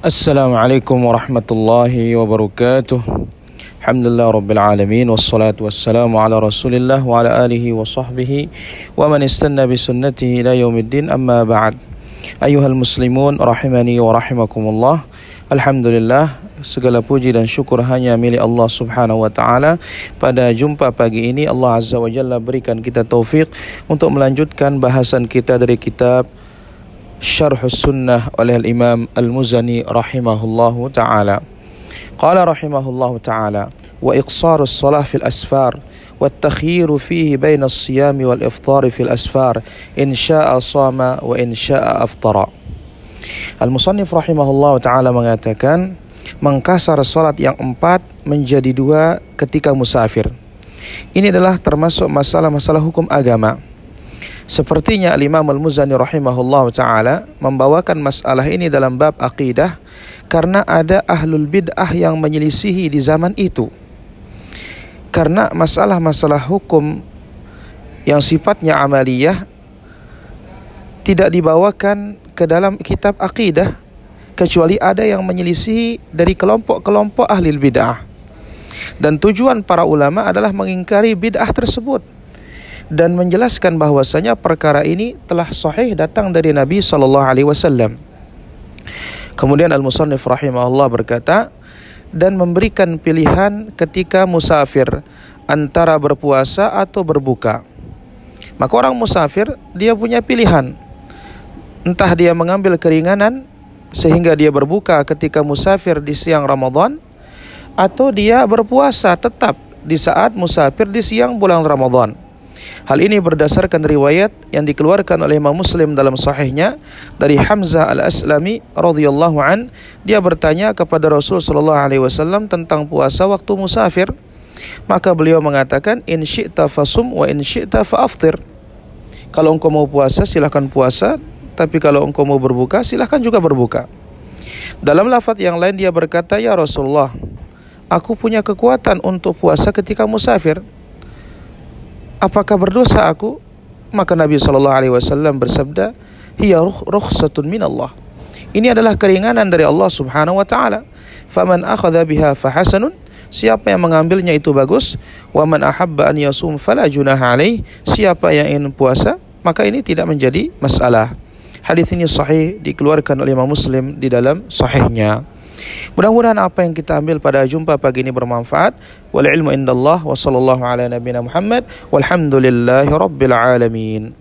Assalamualaikum warahmatullahi wabarakatuh. Alhamdulillah rabbil alamin wassalatu wassalamu ala Rasulillah wa ala alihi wa sahbihi wa man istanna bi sunnatihi ila yaumiddin amma ba'd. Ayuhal muslimun rahimani wa rahimakumullah. Alhamdulillah segala puji dan syukur hanya milik Allah Subhanahu wa taala. Pada jumpa pagi ini Allah Azza wa Jalla berikan kita taufik untuk melanjutkan bahasan kita dari kitab شرح السنة oleh الإمام المزني رحمه الله تعالى قال رحمه الله تعالى وإقصار الصلاة في الأسفار والتخيير فيه بين الصيام والإفطار في الأسفار إن شاء صام وإن شاء أفطر المصنف رحمه الله تعالى mengatakan mengkasar salat yang empat menjadi dua ketika musafir. Ini adalah termasuk masalah-masalah hukum agama. Sepertinya Al-Imam Al-Muzani rahimahullah ta'ala membawakan masalah ini dalam bab akidah karena ada ahlul bid'ah yang menyelisihi di zaman itu. Karena masalah-masalah hukum yang sifatnya amaliyah tidak dibawakan ke dalam kitab akidah kecuali ada yang menyelisihi dari kelompok-kelompok ahli bid'ah. Dan tujuan para ulama adalah mengingkari bid'ah tersebut dan menjelaskan bahwasanya perkara ini telah sahih datang dari Nabi sallallahu alaihi wasallam. Kemudian Al-Musannif rahimahullah berkata dan memberikan pilihan ketika musafir antara berpuasa atau berbuka. Maka orang musafir dia punya pilihan. Entah dia mengambil keringanan sehingga dia berbuka ketika musafir di siang Ramadan atau dia berpuasa tetap di saat musafir di siang bulan Ramadan. Hal ini berdasarkan riwayat yang dikeluarkan oleh Imam Muslim dalam sahihnya dari Hamzah Al-Aslami radhiyallahu an. Dia bertanya kepada Rasul sallallahu alaihi wasallam tentang puasa waktu musafir. Maka beliau mengatakan in syi'ta fasum wa in syi'ta fa'aftir kalau engkau mau puasa silakan puasa. Tapi kalau engkau mau berbuka silakan juga berbuka. Dalam lafaz yang lain dia berkata ya Rasulullah aku punya kekuatan untuk puasa ketika musafir apakah berdosa aku? Maka Nabi sallallahu alaihi wasallam bersabda, "Hiya rukhsatun min Allah." Ini adalah keringanan dari Allah Subhanahu wa taala. Faman akhadha biha fahasanun Siapa yang mengambilnya itu bagus. Wa man ahabba an yasum fala junaha alaih. Siapa yang ingin puasa, maka ini tidak menjadi masalah. Hadis ini sahih dikeluarkan oleh Imam Muslim di dalam sahihnya. Mudah-mudahan apa yang kita ambil pada jumpa pagi ini bermanfaat. Wal ilmu indallah wa sallallahu ala nabiyina Muhammad walhamdulillahi rabbil alamin.